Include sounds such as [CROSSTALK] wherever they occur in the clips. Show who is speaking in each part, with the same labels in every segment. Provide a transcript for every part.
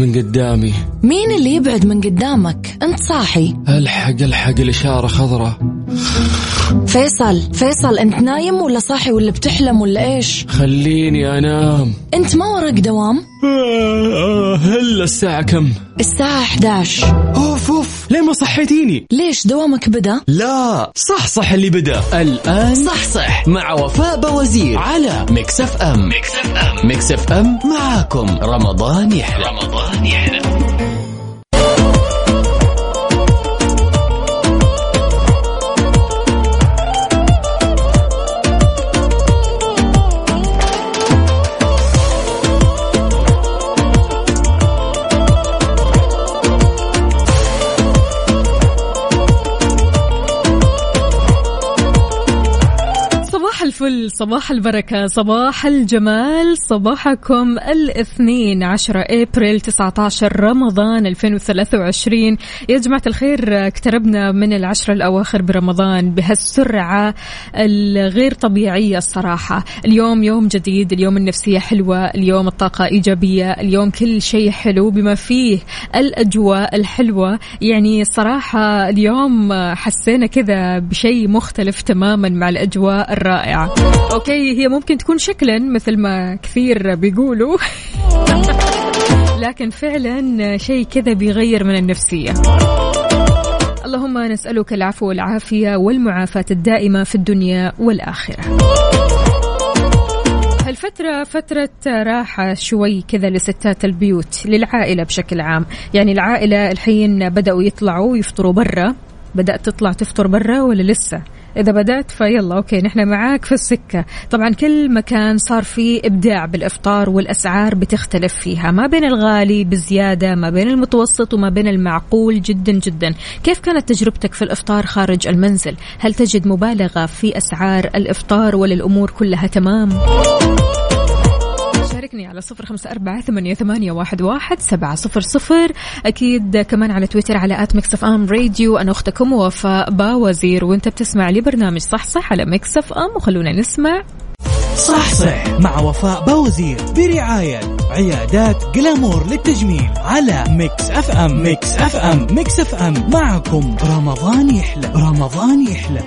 Speaker 1: من قدامي.
Speaker 2: مين اللي يبعد من قدامك؟ انت صاحي.
Speaker 1: الحق الحق الاشاره خضراء
Speaker 2: فيصل فيصل انت نايم ولا صاحي ولا بتحلم ولا إيش؟
Speaker 1: خليني انام.
Speaker 2: انت ما وراك دوام؟
Speaker 1: آه، هلا الساعة كم؟
Speaker 2: الساعة 11
Speaker 1: اوف اوف ليه ما صحيتيني؟
Speaker 2: ليش دوامك بدا؟
Speaker 1: لا صح صح اللي بدا.
Speaker 3: الآن صح صح. مع وفاء بوزير على Mix FM. Mix FM. Mix FM معاكم. رمضان يحلى. رمضان يحلى.
Speaker 4: الفل صباح البركة صباح الجمال صباحكم الاثنين عشرة إبريل 19 رمضان 2023 يا جماعة الخير اقتربنا من العشرة الأواخر برمضان بهالسرعة الغير طبيعية الصراحة. اليوم يوم جديد اليوم النفسية حلوة اليوم الطاقة إيجابية اليوم كل شيء حلو بما فيه الأجواء الحلوة. يعني الصراحة اليوم حسينا كذا بشيء مختلف تماما مع الأجواء الرائعة. أوكي هي ممكن تكون شكلا مثل ما كثير بيقولوا لكن فعلا شيء كذا بيغير من النفسية. اللهم نسألك العفو والعافية والمعافاة الدائمة في الدنيا والآخرة. هالفترة فترة راحة شوي كذا لستات البيوت للعائلة بشكل عام. يعني العائلة الحين بدأوا يطلعوا يفطروا برا. بدأت تطلع تفطر برا ولا لسه؟ إذا بدأت فيلا أوكي نحن معاك في السكة. طبعا كل مكان صار فيه إبداع بالإفطار والأسعار بتختلف فيها. ما بين الغالي بزيادة ما بين المتوسط وما بين المعقول جدا جدا. كيف كانت تجربتك في الإفطار خارج المنزل؟ هل تجد مبالغة في أسعار الإفطار ولا الأمور كلها تمام؟ شاركني على صفر خمسة أربعة ثمانية, ثمانية واحد, واحد سبعة صفر صفر. أكيد كمان على تويتر على at Mix FM Radio. أنا أختكم وفاء باوزير. وأنت بتسمع لي برنامج صح صح على Mix FM. وخلونا نسمع.
Speaker 5: صح صح مع وفاء بوزير برعاية عيادات جلامور للتجميل على Mix FM. Mix FM. Mix FM. معكم. رمضان يحلى. رمضان يحلى.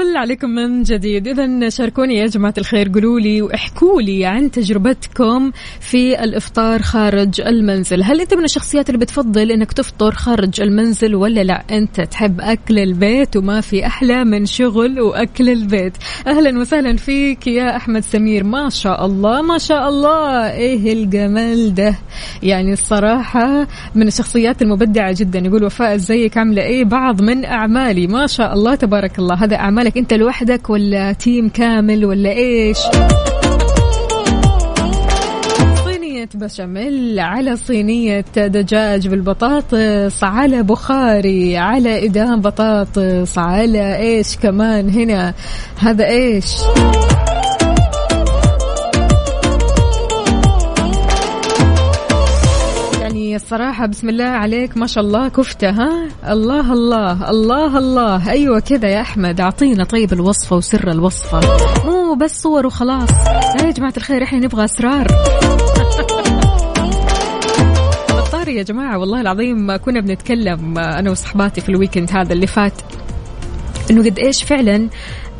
Speaker 4: الفل عليكم من جديد. إذا شاركوني يا جماعة الخير قولوا لي واحكوا لي عن تجربتكم في الإفطار خارج المنزل. هل أنت من الشخصيات اللي بتفضل أنك تفطر خارج المنزل ولا لا؟ أنت تحب أكل البيت وما في أحلى من شغل وأكل البيت. أهلا وسهلا فيك يا أحمد سمير. ما شاء الله ما شاء الله. إيه الجمال ده؟ يعني الصراحة من الشخصيات المبدعة جدا. يقول وفاء إزيك؟ عاملة إيه؟ بعض من أعمالي. ما شاء الله تبارك الله. هذا أعمالك أنت لوحدك ولا تيم كامل ولا إيش؟ صينية بشاميل على صينية دجاج بالبطاطس على بخاري على إدام بطاطس على إيش كمان هنا؟ هذا إيش؟ يعني الصراحة بسم الله عليك ما شاء الله كفتة ها؟ الله الله الله الله. أيوة كذا يا أحمد أعطينا طيب الوصفة وسر الوصفة. مو بس صور وخلاص. لا يا جماعة الخير إحنا نبغى أسرار. يا جماعة والله العظيم كنا بنتكلم أنا وصحباتي في الويكند هذا اللي فات. إنه قد إيش فعلا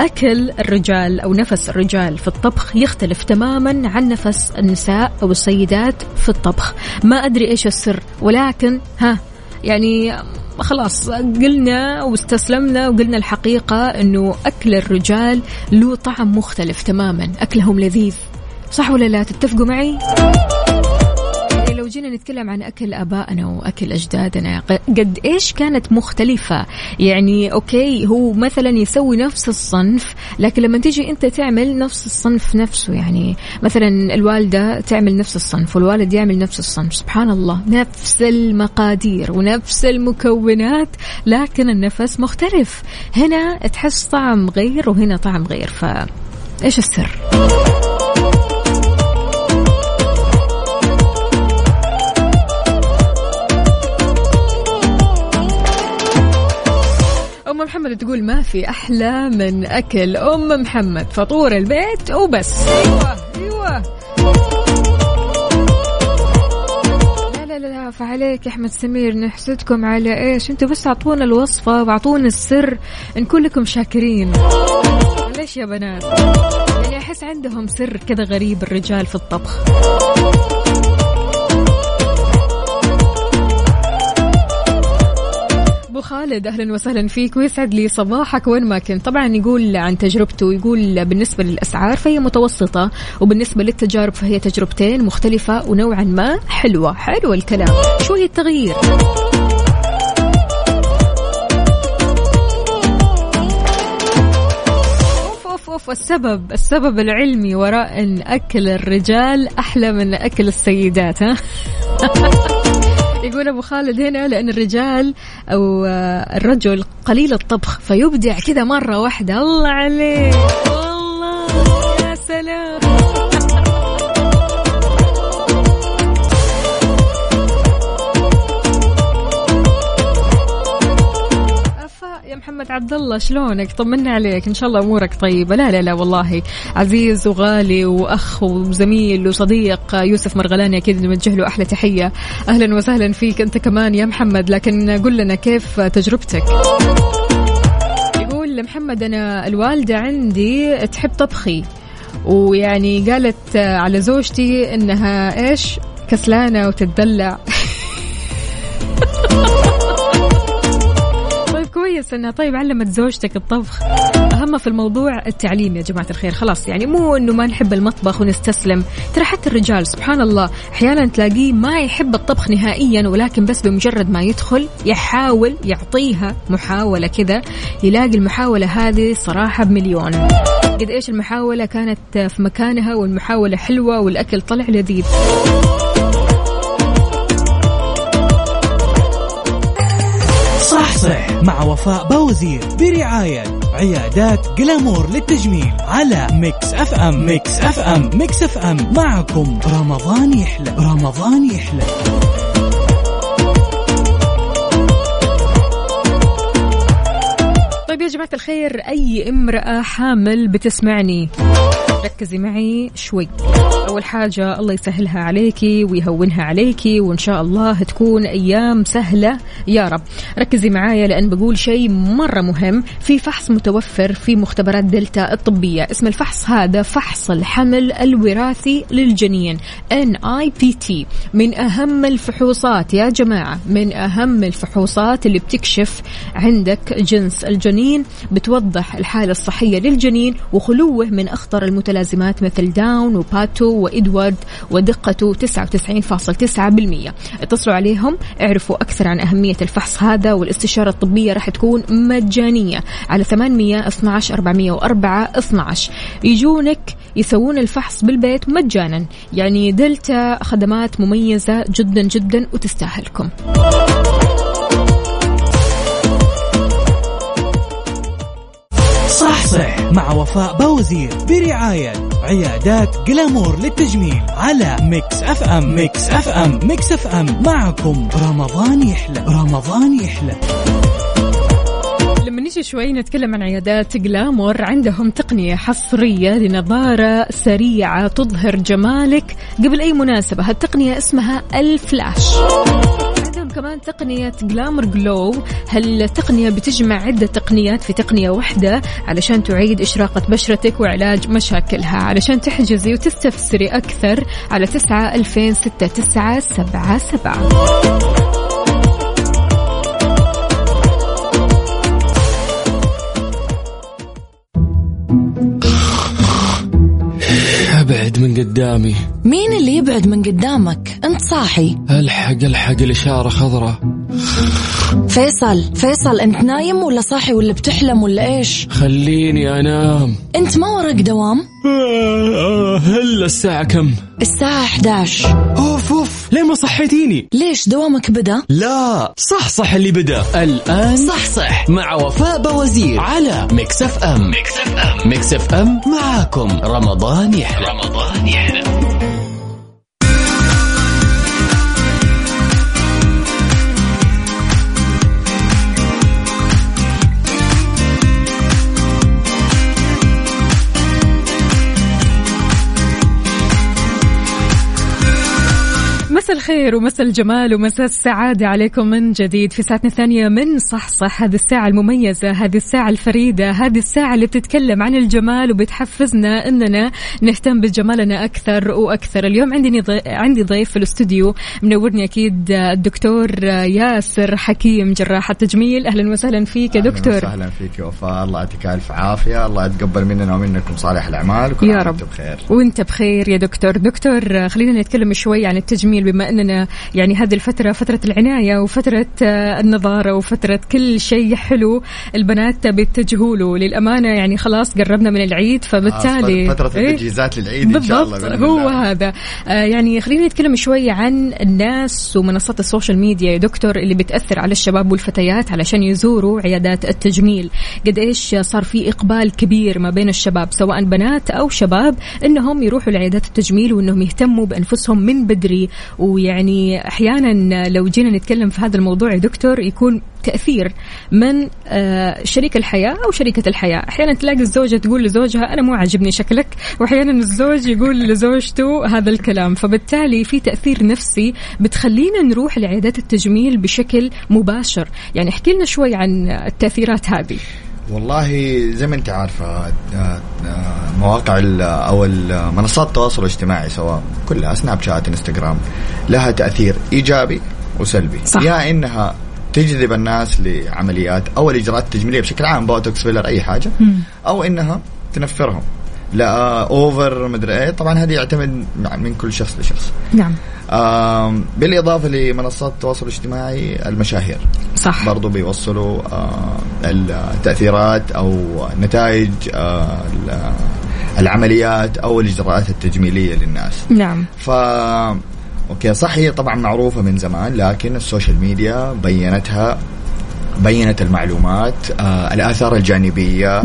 Speaker 4: أكل الرجال أو نفس الرجال في الطبخ يختلف تماما عن نفس النساء أو السيدات في الطبخ. ما أدري إيش السر ولكن ها يعني خلاص قلنا واستسلمنا وقلنا الحقيقة إنه أكل الرجال له طعم مختلف تماما أكلهم لذيذ. صح ولا لا؟ تتفقوا معي؟ جينا نتكلم عن أكل آبائنا وأكل أجدادنا. قد إيش كانت مختلفة؟ يعني أوكي هو مثلا يسوي نفس الصنف لكن لما تيجي أنت تعمل نفس الصنف نفسه يعني مثلا الوالدة تعمل نفس الصنف والوالد يعمل نفس الصنف سبحان الله نفس المقادير ونفس المكونات لكن النفس مختلف. هنا تحس طعم غير وهنا طعم غير فإيش السر؟ محمد تقول ما في أحلى من أكل أم محمد فطور البيت وبس. أيوة أيوة. لا لا لا فعليك يا أحمد سمير نحسدكم على إيش؟ أنتوا بس أعطونا الوصفة وأعطونا السر نكون لكم شاكرين. ليش يا بنات؟ يعني أحس عندهم سر كذا غريب الرجال في الطبخ. أبو خالد أهلا وسهلا فيك ويسعد لي صباحك وين ما كنت. طبعا يقول عن تجربته يقول بالنسبة للأسعار فهي متوسطة وبالنسبة للتجارب فهي تجربتين مختلفة ونوعا ما حلوة. حلو الكلام. شوية تغيير أوف أوف أوف السبب السبب العلمي وراء إن أكل الرجال أحلى من أكل السيدات ها؟ [LAUGHS] يقول أبو خالد هنا لأن الرجال أو آه، الرجل قليل الطبخ فيبدع كذا مرة واحدة. الله عليك. محمد عبد الله شلونك؟ طمنا عليك إن شاء الله أمورك طيبة. لا لا لا والله. عزيز وغالي وأخ وزميل وصديق يوسف مرغلاني أكيد نوجه له أحلى تحية. أهلا وسهلا فيك أنت كمان يا محمد لكن قل لنا كيف تجربتك؟ يقول محمد أنا الوالدة عندي تحب طبخي ويعني قالت على زوجتي إنها إيش؟ كسلانة وتتدلع [LAUGHS] انها طيب علمت زوجتك الطبخ. أهم في الموضوع التعليم يا جماعة الخير. خلاص يعني مو إنه ما نحب المطبخ ونستسلم. ترى حتى الرجال سبحان الله أحيانا تلاقيه ما يحب الطبخ نهائيا ولكن بس بمجرد ما يدخل يحاول يعطيها محاولة كذا يلاقي المحاولة هذه صراحة بمليون. قد إيش المحاولة كانت في مكانها والمحاولة حلوة والأكل طلع لذيذ.
Speaker 5: صح مع وفاء بوزير برعاية عيادات جلامور للتجميل على Mix FM. Mix FM. Mix FM. معكم. رمضان يحلى. رمضان يحلى.
Speaker 4: طيب يا جماعة الخير أي امرأة حامل بتسمعني؟ ركزي معي شوي. أول حاجة الله يسهلها عليكي ويهونها عليكي وإن شاء الله تكون أيام سهلة. يا رب. ركزي معايا لأن بقول شيء مرة مهم. في فحص متوفر في مختبرات دلتا الطبية. اسم الفحص هذا فحص الحمل الوراثي للجنين. NIPT من أهم الفحوصات يا جماعة. من أهم الفحوصات اللي بتكشف عندك جنس الجنين بتوضح الحالة الصحية للجنين وخلوه من أخطر المتلازمات مثل داون وباتو وإدوارد ودقته 99.9% اتصلوا عليهم اعرفوا أكثر عن أهمية الفحص هذا والاستشارة الطبية راح تكون مجانية على 800 12 404 12 يجونك يسوون الفحص بالبيت مجانا يعني دلتا خدمات مميزة جدا جدا وتستاهلكم.
Speaker 5: صح صح مع وفاء بوزير برعاية عيادات جلامور للتجميل على Mix FM Mix FM Mix FM معكم. رمضان يحلى. رمضان يحلى.
Speaker 4: لما نيجي شوي نتكلم عن عيادات جلامور عندهم تقنية حصرية لنضارة سريعة تظهر جمالك قبل أي مناسبة. هالتقنية اسمها الفلاش. كمان تقنية Glamour Glow هالتقنية بتجمع عدة تقنيات في تقنية واحدة علشان تعيد إشراقة بشرتك وعلاج مشاكلها؟ علشان تحجزي وتستفسري أكثر على تسعة ألفين ستة تسعة سبعة سبعة.
Speaker 1: من قدامي.
Speaker 2: مين اللي يبعد من قدامك؟ انت صاحي.
Speaker 1: الحق الحق الإشارة خضراء.
Speaker 2: فيصل فيصل انت نايم ولا صاحي ولا بتحلم ولا إيش؟
Speaker 1: خليني أنام.
Speaker 2: انت ما وراك دوام؟
Speaker 1: آه، آه، هلا الساعة كم؟
Speaker 2: الساعة 11
Speaker 1: أوف أوف. ليه ما صحيتيني؟
Speaker 2: ليش دوامك بدأ؟
Speaker 1: لا صح صح اللي بدأ.
Speaker 3: الآن صح صح. مع وفاء بوزير على Mix FM Mix FM Mix FM معاكم. رمضان يحلى. رمضان يحلى.
Speaker 4: مساء الخير ومساء الجمال ومساء السعادة عليكم من جديد في ساعتنا الثانية من صح صح هذه الساعة المميزة هذه الساعة الفريدة هذه الساعة اللي بتتكلم عن الجمال وبتحفزنا إننا نهتم بجمالنا أكثر وأكثر. اليوم عندي عندي ضيف في الاستوديو منورني أكيد الدكتور ياسر حكيم جراح التجميل. أهلا وسهلا فيك يا دكتور.
Speaker 6: أهلا وسهلا فيك يا وفاء. الله يعطيك ألف عافية. الله يتقبل مننا ومنكم صالح الأعمال. وكل
Speaker 4: يا
Speaker 6: عام
Speaker 4: رب.
Speaker 6: بخير.
Speaker 4: وأنت بخير يا دكتور. دكتور خلينا نتكلم شوي عن التجميل. بما أننا يعني هذه الفترة فترة العناية وفترة آه، النظارة وفترة كل شيء حلو البنات بيتجهوا له للأمانة يعني خلاص قربنا من العيد فبالتالي
Speaker 6: آه، فترة
Speaker 4: إيه؟
Speaker 6: التجهيزات للعيد إن شاء الله
Speaker 4: هو
Speaker 6: الله.
Speaker 4: هذا آه يعني خلينا نتكلم شوي عن الناس ومنصات السوشيال ميديا يا دكتور اللي بتأثر على الشباب والفتيات علشان يزوروا عيادات التجميل قد إيش صار في إقبال كبير ما بين الشباب سواء بنات أو شباب إنهم يروحوا لعيادات التجميل وإنهم يهتموا بأنفسهم من بدري ويعني أحيانا لو جينا نتكلم في هذا الموضوع يا دكتور يكون تأثير من آه، شريك الحياة أو شريكة الحياة. أحيانا تلاقي الزوجة تقول لزوجها أنا مو عاجبني شكلك. وأحيانا الزوج يقول لزوجته هذا الكلام. فبالتالي في تأثير نفسي بتخلينا نروح لعيادات التجميل بشكل مباشر. يعني احكي لنا شوي عن التأثيرات هذه.
Speaker 6: والله زي ما انت عارفة آه، آه، مواقع ال- أو ال- منصات التواصل الاجتماعي سواء كلها سناب شات انستغرام لها تأثير إيجابي وسلبي.
Speaker 4: صح.
Speaker 6: يا إنها تجذب الناس لعمليات أو الإجراءات التجميلية بشكل عام بوتوكس filler أي حاجة أو إنها تنفرهم. لا over مدري إيه. طبعا هذه يعتمد من كل شخص لشخص.
Speaker 4: نعم.
Speaker 6: بالإضافة لمنصات التواصل الاجتماعي المشاهير.
Speaker 4: صح.
Speaker 6: برضو بيوصلوا التأثيرات أو نتائج ال- العمليات أو الإجراءات التجميلية للناس.
Speaker 4: نعم.
Speaker 6: ف okay صح هي طبعا معروفة من زمان لكن ال social media بينتها بينت المعلومات آه الآثار الجانبية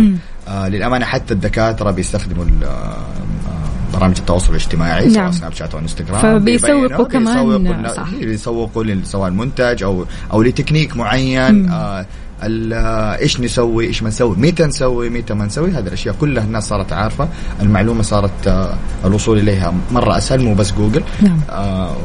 Speaker 6: آه للأمانة حتى الدكاترة بيستخدموا ال- آه، برامج التواصل الاجتماعي سواء
Speaker 4: نعم.
Speaker 6: سناب شات أو إنستغرام
Speaker 4: فبيسوقوا كمان،
Speaker 6: بيسوقوا
Speaker 4: صح.
Speaker 6: بيسوقوا سواء المنتج أو أو لتكنيك معين آه آه، إيش نسوي إيش ما نسوي متى نسوي متى ما نسوي هذه الأشياء كلها الناس صارت عارفة المعلومة صارت آه الوصول إليها مرة أسهل مو بس جوجل
Speaker 4: نعم.
Speaker 6: آه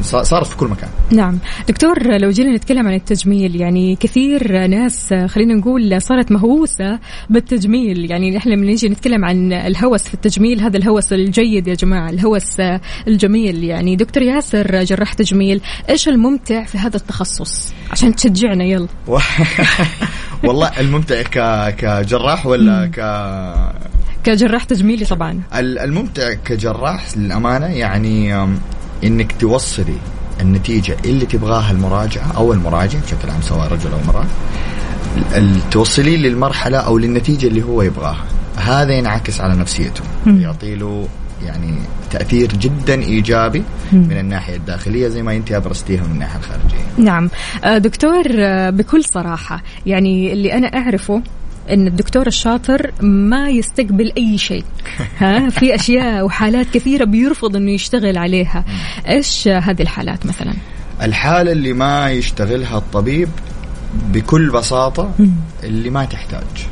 Speaker 6: صارت في كل مكان.
Speaker 4: نعم. دكتور لو جينا نتكلم عن التجميل يعني كثير ناس خلينا نقول صارت مهووسة بالتجميل. يعني نحن لما نيجي نتكلم عن الهوس في التجميل هذا الهوس الجيد يا جماعة الهوس الجميل. يعني دكتور ياسر جراح تجميل إيش الممتع في هذا التخصص؟ عشان تشجعنا يلا. [LAUGHS]
Speaker 6: والله الممتع ك كجراح ولا ك؟
Speaker 4: كجراح تجميلي طبعا.
Speaker 6: ال- الممتع كجراح للأمانة يعني إنك توصلي النتيجة اللي تبغاها المراجعة أو المراجع بشكل عام سواء رجل أو امرأة ال- توصليه للمرحلة أو للنتيجة اللي هو يبغاها. هذا ينعكس على نفسيته. يعطي له يعني تأثير جدا إيجابي من الناحية الداخلية زي ما أنت أبرزتيها من الناحية الخارجية.
Speaker 4: نعم. آه، دكتور آه، بكل صراحة يعني اللي أنا أعرفه إن الدكتور الشاطر ما يستقبل أي شيء. ها في أشياء وحالات كثيرة بيرفض إنه يشتغل عليها. إيش هذه الحالات مثلا؟
Speaker 6: الحالة اللي ما يشتغلها الطبيب بكل بساطة اللي ما تحتاج.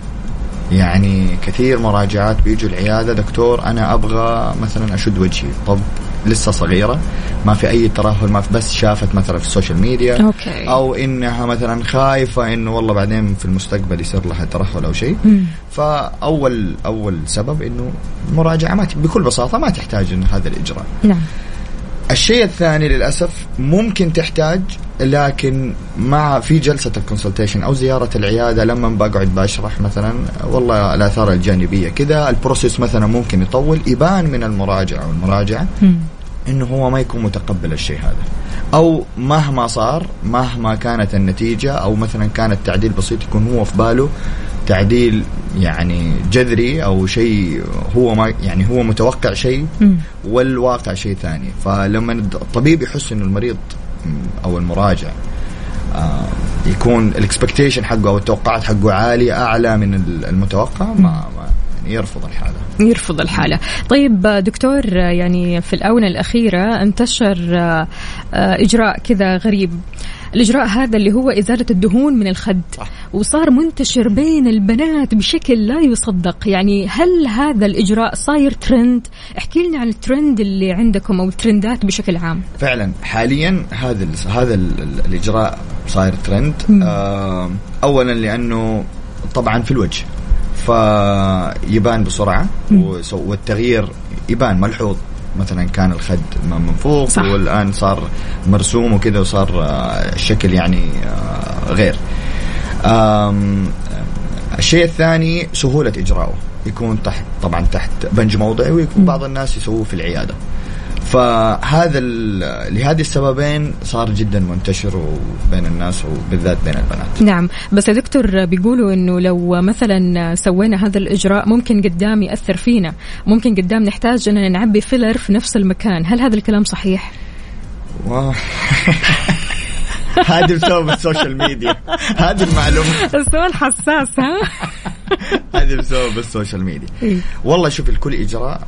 Speaker 6: يعني كثير مراجعات بيجوا العيادة دكتور أنا أبغى مثلا أشد وجهي طب لسه صغيرة ما في أي ترهل ما في بس شافت مثلا في ال social
Speaker 4: media okay.
Speaker 6: أو إنها مثلا خايفة إنه والله بعدين في المستقبل يصير لها ترهل أو شيء. فأول أول سبب إنه المراجعة ما بكل بساطة ما تحتاج إنه هذا الإجراء.
Speaker 4: نعم.
Speaker 6: الشيء الثاني للأسف ممكن تحتاج لكن مع في جلسة ال consultation أو زيارة العيادة لما بقعد بشرح مثلا والله الآثار الجانبية كذا ال process مثلا ممكن يطول يبان من المراجع أو المراجعه إنه هو ما يكون متقبل الشيء هذا. أو مهما صار مهما كانت النتيجة أو مثلا كان التعديل بسيط يكون هو في باله تعديل يعني جذري أو شيء هو ما يعني هو متوقع شيء والواقع شيء ثاني. فلما الطبيب يحس إنه المريض أو المراجع آه، يكون ال expectation حقه أو التوقعات حقه عالية أعلى من المتوقع ما, ما يعني يرفض الحالة.
Speaker 4: يرفض الحالة. طيب دكتور يعني في الآونة الأخيرة انتشر آه، آه، إجراء كذا غريب. الإجراء هذا اللي هو إزالة الدهون من الخد.
Speaker 6: صح.
Speaker 4: وصار منتشر بين البنات بشكل لا يصدق. يعني هل هذا الإجراء صاير ترند احكي لنا عن الترند اللي عندكم أو الترندات بشكل عام.
Speaker 6: فعلا حاليا هذا ال هذا ال الإجراء صاير ترند آه اولا لأنه طبعا في الوجه فيبان بسرعة. والتغيير يبان ملحوظ. مثلا كان الخد م- منفوخ
Speaker 4: صح.
Speaker 6: والآن صار مرسوم وكذا وصار آه، الشكل يعني آه، غير. الشيء الثاني سهولة إجراؤه. يكون تحت طبعا تحت بنج موضعي ويكون بعض الناس يسووه في العيادة. فهذا لهذه السببين صار جدا منتشر بين الناس وبالذات بين البنات.
Speaker 4: نعم بس يا دكتور بيقولوا إنه لو مثلا سوينا هذا الإجراء ممكن قدام يأثر فينا ممكن قدام نحتاج إننا نعبي فيلر في نفس المكان. هل هذا الكلام صحيح. [LAUGHS]
Speaker 6: هذه بسبب السوشيال ميديا. هذه المعلومة.
Speaker 4: السؤال حساس ها؟ [LAUGHS]
Speaker 6: هذه بسبب السوشيال ميديا.
Speaker 4: إيه.
Speaker 6: والله شوف لكل إجراء.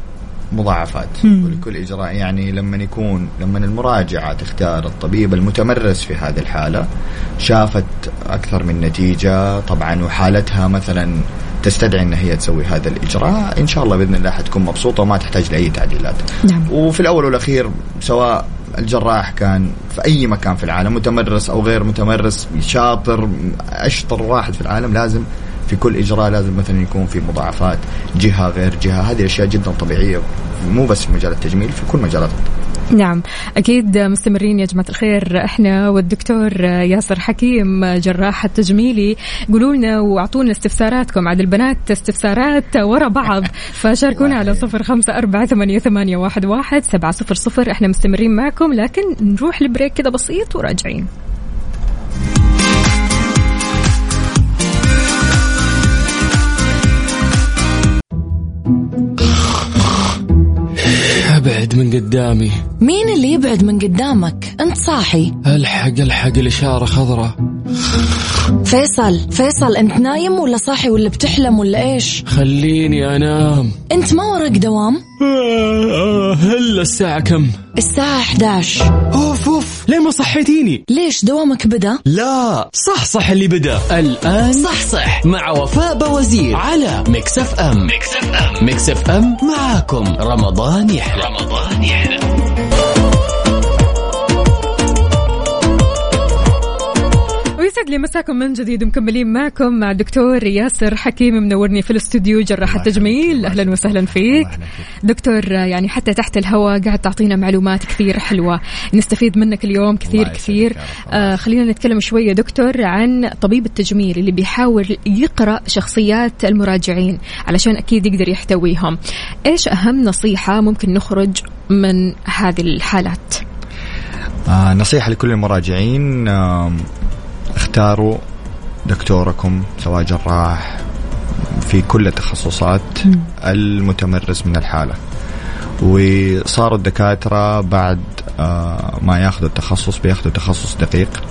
Speaker 6: مضاعفات. ولكل إجراء يعني لما يكون لما المراجعة تختار الطبيب المتمرس في هذه الحالة شافت أكثر من نتيجة طبعا وحالتها مثلا تستدعي إن هي تسوي هذا الإجراء إن شاء الله بإذن الله حتكون مبسوطة وما تحتاج لأي تعديلات.
Speaker 4: نعم.
Speaker 6: وفي الأول والأخير سواء الجراح كان في أي مكان في العالم متمرس أو غير متمرس شاطر أشطر واحد في العالم لازم في كل إجراء لازم مثلا يكون في مضاعفات جهة غير جهة هذه أشياء جدا طبيعية مو بس في مجال التجميل في كل مجالات.
Speaker 4: نعم أكيد مستمرين يا جماعة الخير إحنا والدكتور ياسر حكيم جراح التجميلي قولوا لنا وأعطونا استفساراتكم. عاد البنات استفسارات ورا بعض [LAUGHS] فشاركونا على صفر خمسة أربعة ثمانية, ثمانية واحد, واحد سبعة صفر صفر إحنا مستمرين معكم لكن نروح لبريك كده بسيط وراجعين.
Speaker 1: ابعد من قدامي.
Speaker 2: مين اللي يبعد من قدامك؟ انت صاحي.
Speaker 1: الحق الحق الإشارة خضراء.
Speaker 2: فيصل فيصل انت نايم ولا صاحي ولا بتحلم ولا إيش؟
Speaker 1: خليني أنام.
Speaker 2: انت ما وراك دوام؟
Speaker 1: آه، آه، هلا الساعة كم؟
Speaker 2: الساعة 11
Speaker 1: اوف اوف ليه ما صحيتيني؟
Speaker 2: ليش دوامك بدأ؟
Speaker 1: لا صح صح اللي بدأ.
Speaker 3: الآن صح صح. مع وفاء بوزير على ميكس اف ام. ميكس اف ام. ميكس اف ام معاكم. رمضان يحلى. رمضان يحلى.
Speaker 4: ويسعد لي مساكم من جديد مكملين معكم مع دكتور ياسر حكيم منورني في الاستوديو جراح التجميل. أهلا وسهلا فيك. دكتور يعني حتى تحت الهواء قاعد تعطينا معلومات كثير حلوة. نستفيد منك اليوم كثير كثير. آه خلينا نتكلم شوية دكتور عن طبيب التجميل اللي بيحاول يقرأ شخصيات المراجعين علشان أكيد يقدر يحتويهم. إيش أهم نصيحة ممكن نخرج من هذه الحالات؟
Speaker 6: آه نصيحة لكل المراجعين آه اختاروا دكتوركم سواء جراح في كل التخصصات المتمرس من الحالة. وصاروا الدكاترة بعد آه ما ياخذوا التخصص بياخذوا تخصص دقيق.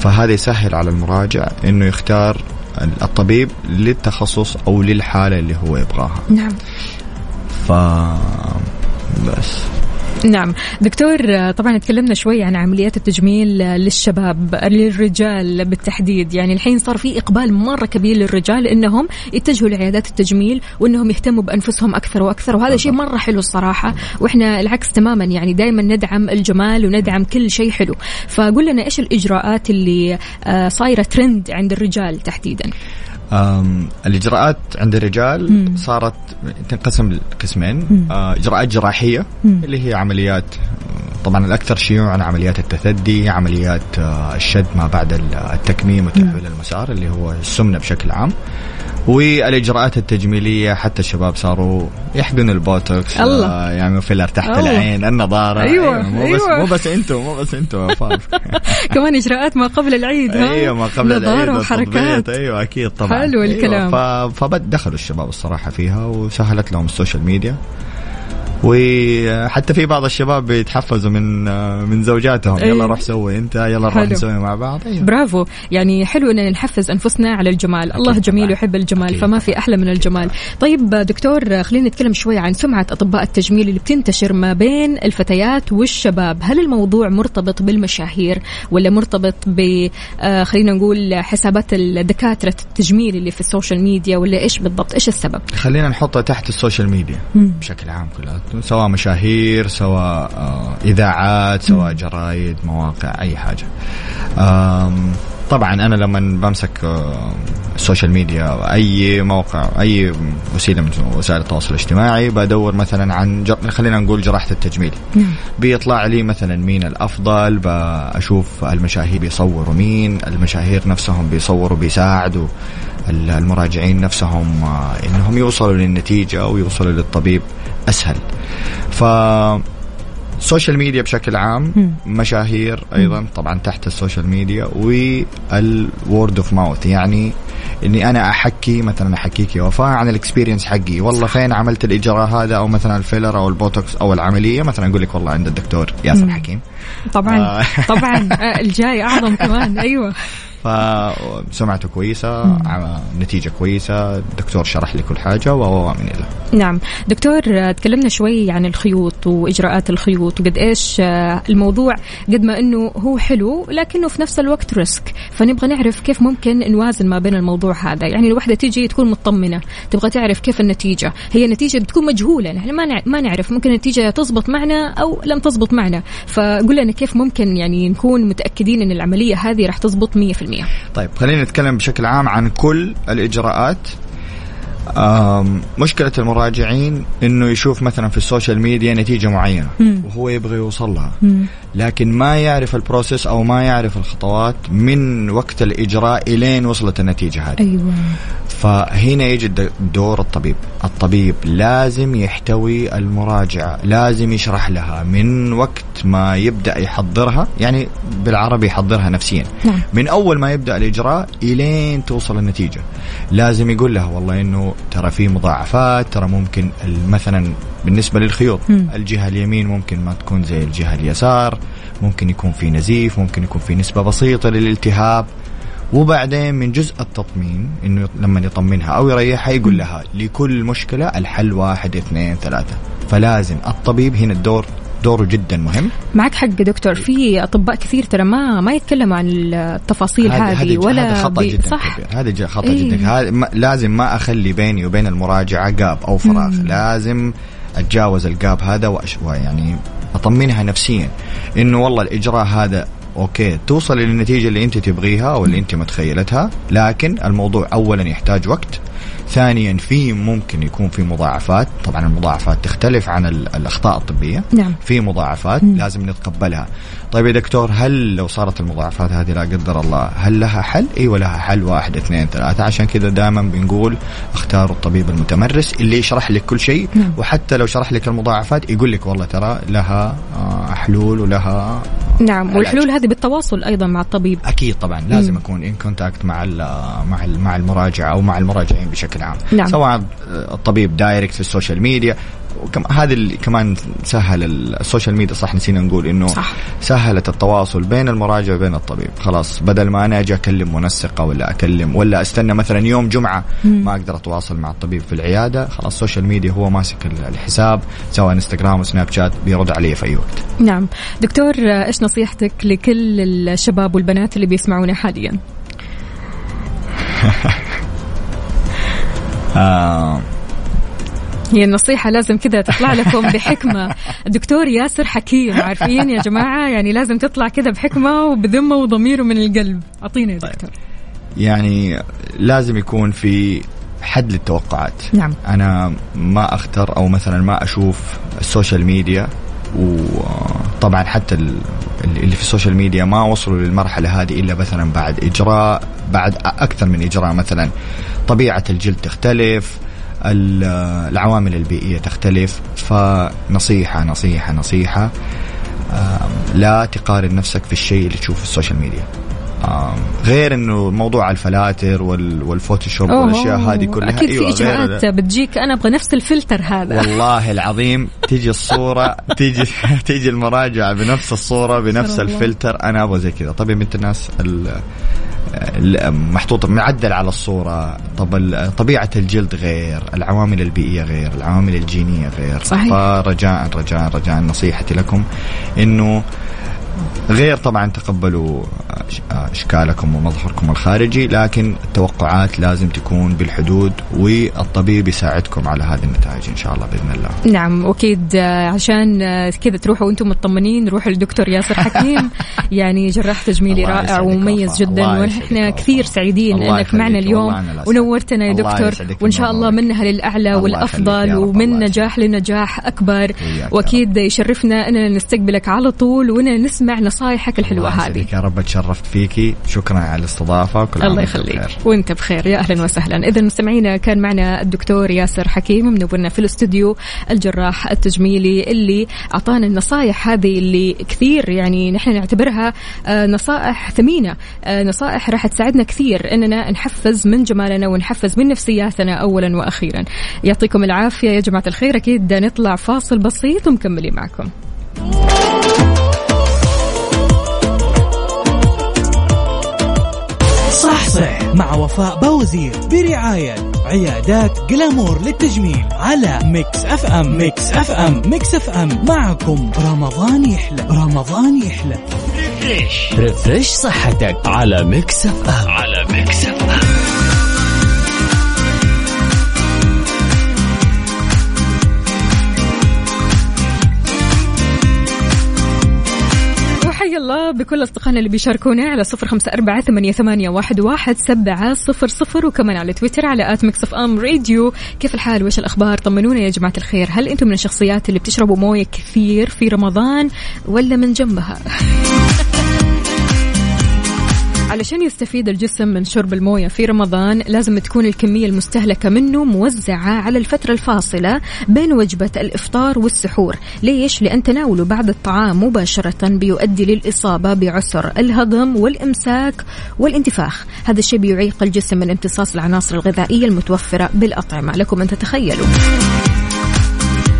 Speaker 6: فهذا يسهل على المراجع إنه يختار الطبيب للتخصص أو للحالة اللي هو يبغاها.
Speaker 4: نعم.
Speaker 6: ف بس
Speaker 4: نعم. دكتور طبعا تكلمنا شوي عن عمليات التجميل للشباب للرجال بالتحديد. يعني الحين صار في إقبال مرة كبير للرجال إنهم يتجهوا لعيادات التجميل وإنهم يهتموا بأنفسهم أكثر وأكثر وهذا شيء مرة حلو الصراحة. وإحنا العكس تماما يعني دائما ندعم الجمال وندعم كل شيء حلو. فقول لنا إيش الإجراءات اللي آه، صايرة ترند عند الرجال تحديدا؟
Speaker 6: أم، الإجراءات عند الرجال صارت تنقسم لقسمين آه، إجراءات جراحية اللي هي عمليات طبعا الأكثر شيوعا عمليات التثدي عمليات آه، الشد ما بعد التكميم وتحويل المسار اللي هو السمنة بشكل عام والإجراءات التجميلية حتى الشباب صاروا يحقنوا البوتوكس
Speaker 4: الله.
Speaker 6: آه، يعملوا فيلر تحت
Speaker 4: الله.
Speaker 6: العين النظارة
Speaker 4: أيوة،
Speaker 6: مو بس
Speaker 4: أيوة.
Speaker 6: مو بس أنتم مو بس أنتم. [LAUGHS]
Speaker 4: كمان إجراءات ما قبل العيد ها
Speaker 6: أيوه ما قبل العيد
Speaker 4: وحركات
Speaker 6: والتطبيق. أيوه أكيد طبعا
Speaker 4: حلو
Speaker 6: أيوة
Speaker 4: الكلام.
Speaker 6: ف... فبدخلوا الشباب الصراحة فيها وسهلت لهم السوشيال ميديا وحتى في بعض الشباب بيتحفزوا من من زوجاتهم.
Speaker 4: إيه.
Speaker 6: يلا روح سوي انت يلا نروح. نسوي مع بعض. أيوة.
Speaker 4: برافو. يعني حلو ان نحفز أنفسنا على الجمال. الله جميل. ويحب الجمال
Speaker 6: أكيد
Speaker 4: فما في أحلى من الجمال. طيب دكتور خلينا نتكلم شوي عن سمعة أطباء التجميل اللي بتنتشر ما بين الفتيات والشباب. هل الموضوع مرتبط بالمشاهير ولا مرتبط ب آه، خلينا نقول حسابات الدكاترة التجميل اللي في السوشيال ميديا ولا إيش بالضبط؟ إيش السبب؟
Speaker 6: خلينا نحطها تحت السوشيال ميديا بشكل عام كلها سواء مشاهير سواء آه، إذاعات سواء جرايد مواقع أي حاجة. طبعا أنا لما بمسك السوشيال ميديا أي موقع أي وسيلة من وسائل التواصل الاجتماعي بدور مثلا عن جر... خلينا نقول جراحة التجميل. بيطلع لي مثلا مين الأفضل بشوف المشاهير بيصوروا مين المشاهير نفسهم بيصوروا بيساعدوا. المراجعين نفسهم آه، إنهم يوصلوا للنتيجة ويوصلوا للطبيب أسهل. ف السوشيال ميديا بشكل عام مشاهير أيضا طبعا تحت السوشيال ميديا وال word of mouth يعني إني أنا أحكي مثلا احكيك يا وفاء عن ال experience حقي. والله فين عملت الإجراء هذا؟ أو مثلا الفيلر أو البوتوكس أو العملية. مثلا أقول لك والله عند الدكتور ياسر حكيم.
Speaker 4: طبعا
Speaker 6: آه.
Speaker 4: طبعا آه، الجاي أعظم [LAUGHS] كمان. أيوه.
Speaker 6: فسمعته كويسة عم- نتيجة كويسة الدكتور شرح لي كل حاجة و من إلى
Speaker 4: نعم. دكتور تكلمنا شوي عن الخيوط وإجراءات الخيوط وقد إيش آه، الموضوع قد ما إنه هو حلو لكنه في نفس الوقت ريسك. فنبغى نعرف كيف ممكن نوازن ما بين الموضوع هذا. يعني الوحدة تيجي تكون مطمنة تبغى تعرف كيف النتيجة. هي النتيجه بتكون مجهولة نحن ما ما نعرف. ممكن النتيجة تزبط معنا أو لم تزبط معنا. فقول لنا كيف ممكن يعني نكون متأكدين إن العملية هذه راح تزبط 100%
Speaker 6: طيب خلينا نتكلم بشكل عام عن كل الإجراءات. آم، مشكلة المراجعين إنه يشوف مثلا في السوشيال ميديا نتيجة معينة وهو يبغى يوصل لها. لكن ما يعرف ال process أو ما يعرف الخطوات من وقت الإجراء إلين وصلت النتيجة هذه.
Speaker 4: أيوه.
Speaker 6: فهنا يجي دور الطبيب. الطبيب لازم يحتوي المراجعة لازم يشرح لها من وقت ما يبدأ يحضرها يعني بالعربي يحضرها نفسيا.
Speaker 4: نعم.
Speaker 6: من أول ما يبدأ الإجراء إلين توصل النتيجة. لازم يقول لها والله إنه ترى في مضاعفات ترى ممكن مثلا بالنسبة للخيوط الجهة اليمين ممكن ما تكون زي الجهة اليسار ممكن يكون في نزيف ممكن يكون في نسبة بسيطة للالتهاب. وبعدين من جزء التطمين إنه لما يطمنها أو يريحها يقول لها لكل مشكلة الحل واحد اثنين ثلاثة. فلازم الطبيب هنا الدور دوره جدا مهم.
Speaker 4: معك حق دكتور. في أطباء كثير ترى ما ما يتكلموا عن التفاصيل هذه ولا
Speaker 6: هذا خطأ
Speaker 4: بي-
Speaker 6: جدا
Speaker 4: صح.
Speaker 6: كبير. هذا خطأ
Speaker 4: إيه.
Speaker 6: جدا. ما- لازم ما أخلي بيني وبين المراجعة gap أو فراغ. لازم أتجاوز ال gap هذا وأش... يعني أطمنها نفسيا. إنه والله الإجراء هذا okay توصل للنتيجة اللي أنت تبغيها أو اللي أنت متخيلتها لكن الموضوع اولا يحتاج وقت ثانيا في ممكن يكون في مضاعفات. طبعا المضاعفات تختلف عن ال- الأخطاء الطبية.
Speaker 4: نعم.
Speaker 6: في مضاعفات لازم نتقبلها. طيب يا دكتور هل لو صارت المضاعفات هذه لا قدر الله هل لها حل؟ أيوه لها حل. واحد اثنين ثلاثة. عشان كذا دائما بنقول اختاروا الطبيب المتمرس اللي يشرح لك كل شيء. وحتى لو شرح لك المضاعفات يقول لك والله ترى لها آه، حلول ولها
Speaker 4: نعم. والحلول هذه بالتواصل أيضا مع الطبيب
Speaker 6: أكيد طبعا لازم أكون in contact مع ال مع ال مع المراجع أو مع المراجعين بشكل عام
Speaker 4: نعم.
Speaker 6: سواء الطبيب direct في السوشيال ميديا وكم اللي كمان سهل السوشيال ميديا صح نسينا نقول إنه
Speaker 4: صح.
Speaker 6: سهلت التواصل بين المراجع وبين الطبيب. خلاص بدل ما أنا أجي أكلم منسقة ولا اكلم ولا أستنى مثلا يوم جمعة ما أقدر أتواصل مع الطبيب في العيادة خلاص السوشيال ميديا هو ماسك ال- الحساب سواء إنستغرام وسناب شات بيرد علي في أي وقت.
Speaker 4: نعم. دكتور إيش نصيحتك لكل الشباب والبنات اللي بيسمعونا حاليا؟ [LAUGHS]
Speaker 6: آه
Speaker 4: هي النصيحة لازم كذا تطلع لكم بحكمة. الدكتور ياسر حكيم عارفين يا جماعة؟ يعني لازم تطلع كذا بحكمة وبذمة وضمير ومن القلب. أعطينا يا دكتور.
Speaker 6: يعني لازم يكون في حد للتوقعات.
Speaker 4: نعم.
Speaker 6: أنا ما أختار أو مثلا ما أشوف السوشيال ميديا وطبعا حتى ال- اللي في السوشيال ميديا ما وصلوا للمرحلة هذه إلا مثلا بعد إجراء بعد أكثر من إجراء مثلا. طبيعة الجلد تختلف العوامل البيئية تختلف. فنصيحة نصيحة نصيحة آم، لا تقارن نفسك في الشيء اللي تشوفه في ال social media. غير إنه موضوع الفلاتر وال- والفوتوشوب
Speaker 4: والأشياء
Speaker 6: هذه كلها.
Speaker 4: أكيد في
Speaker 6: أيوة،
Speaker 4: إجراءات بتجيك. أنا أبغى نفس الفلتر هذا.
Speaker 6: والله العظيم تيجي الصورة [LAUGHS] تيجي [LAUGHS] تيجي المراجعة بنفس الصورة بنفس. الفلتر. أنا أبغى زي كذا. طب يا بنت الناس ال- ال- محطوط معدل على الصورة طب طبيعة الجلد غير العوامل البيئية غير العوامل الجينية غير
Speaker 4: صحيح.
Speaker 6: فرجاء رجاء رجاء نصيحتي لكم إنه غير طبعا تقبلوا أشكالكم ومظهركم الخارجي لكن التوقعات لازم تكون بالحدود والطبيب يساعدكم على هذه النتائج إن شاء الله بإذن الله
Speaker 4: نعم واكيد آه، عشان آه، كذا تروحوا وأنتم مطمنين روحوا للدكتور ياسر حكيم [LAUGHS] يعني جراح تجميلي رائع ومميز. جدا ونحن كثير. سعيدين إنك معنا. اليوم. ونورتنا يا دكتور وإن شاء الله. منها
Speaker 6: للأعلى والأفضل.
Speaker 4: ومن نجاح لنجاح اكبر وأكيد يشرفنا أننا نستقبلك على طول وأننا نسمع نصائحك الحلوة
Speaker 6: الله
Speaker 4: هذه.
Speaker 6: يا رب تشرفت فيكي. شكرا على الاستضافة وكل
Speaker 4: الله يخليك.
Speaker 6: بخير.
Speaker 4: وأنت بخير. يا أهلا وسهلا. اذا مستمعينا كان معنا الدكتور ياسر حكيم منورنا في الاستوديو الجراح التجميلي اللي أعطانا النصائح هذه اللي كثير يعني نحن نعتبرها آه، نصائح ثمينة. آه، نصائح راح تساعدنا كثير إننا نحفز من جمالنا ونحفز من نفسياتنا اولا وأخيرا. يعطيكم العافية. يا جماعة الخير أكيد نطلع فاصل بسيط ومكملين معكم.
Speaker 5: مع وفاء بوزير برعاية عيادات جلامور للتجميل على ميكس أف أم. ميكس أف أم. ميكس أف أم. معكم رمضان يحلى. رمضان يحلى.
Speaker 3: refresh صحتك على ميكس أف أم. على ميكس أف
Speaker 4: أم. الله بكل أصدقائنا اللي بيشاركونا على صفر خمسة أربعة ثمانية, ثمانية واحد, واحد سبعة صفر صفر وكمان على تويتر على at ميكس أم راديو. كيف الحال؟ وش الأخبار؟ طمنونا يا جماعة الخير. هل أنتم من الشخصيات اللي بتشربوا موية كثير في رمضان ولا من جنبها؟ [LAUGHS] علشان يستفيد الجسم من شرب الموية في رمضان لازم تكون الكمية المستهلكة منه موزعة على الفترة الفاصلة بين وجبة الإفطار والسحور. ليش؟ لأن تناوله بعد الطعام مباشرة بيؤدي للإصابة بعسر الهضم والإمساك والانتفاخ. هذا الشيء بيعيق الجسم من امتصاص العناصر الغذائية المتوفرة بالأطعمة. لكم أن تتخيلوا.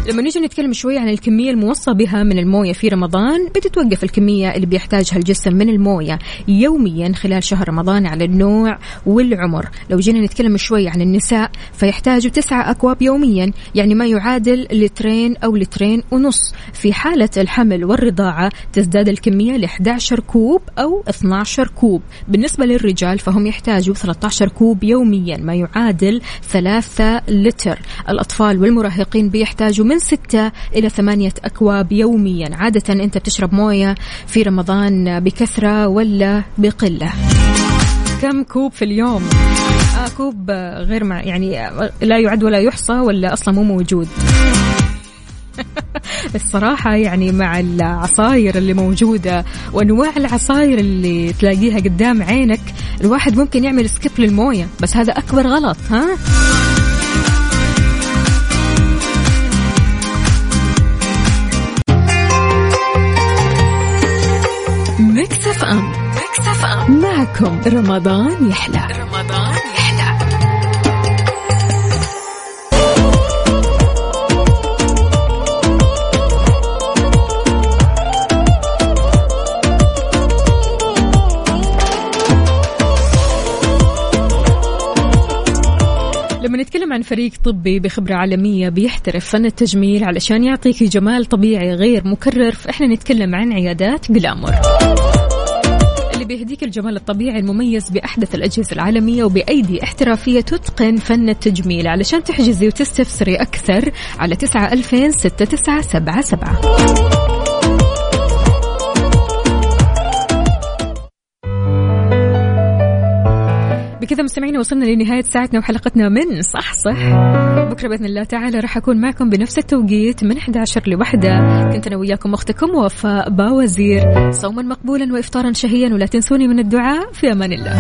Speaker 4: لما نيجي نتكلم شوي عن الكمية الموصى بها من الموية في رمضان بتتوقف الكمية اللي بيحتاجها الجسم من الموية يوميا خلال شهر رمضان على النوع والعمر. لو جينا نتكلم شوي عن النساء فيحتاجوا تسعة أكواب يوميا يعني ما يعادل لترين أو لترين ونص. في حالة الحمل والرضاعة تزداد الكمية ل 11 كوب أو 12 كوب. بالنسبة للرجال فهم يحتاجوا 13 كوب يوميا ما يعادل 3 لتر. الأطفال والمراهقين بيحتاجوا من 6 إلى 8 أكواب يوميا. عادة أنت بتشرب موية في رمضان بكثرة ولا بقلة. كم كوب في اليوم؟ آه كوب غير مع يعني لا يعد ولا يحصى ولا أصلا مو موجود. [LAUGHS] الصراحة يعني مع العصاير اللي موجودة وأنواع العصاير اللي تلاقيها قدام عينك الواحد ممكن يعمل سكيب للموية بس هذا أكبر غلط ها؟ معكم. رمضان يحلى. رمضان يحلى لما نتكلم عن فريق طبي بخبرة عالمية بيحترف فن التجميل علشان يعطيك جمال طبيعي غير مكرر فإحنا نتكلم عن عيادات جلامور. بيهديك الجمال الطبيعي المميز بأحدث الأجهزة العالمية وبأيدي احترافية تتقن فن التجميل. علشان تحجزي وتستفسري أكثر على تسعة ألفين ستة تسعة سبعة سبعة. بكذا مستمعينا وصلنا لنهاية ساعتنا وحلقتنا من صح صح. بكرة بإذن الله تعالى راح أكون معكم بنفس التوقيت من 11 لوحدة. كنت أنا وياكم أختكم وفاء باوزير. صوما مقبولا وإفطارا شهيا ولا تنسوني من الدعاء. في أمان الله.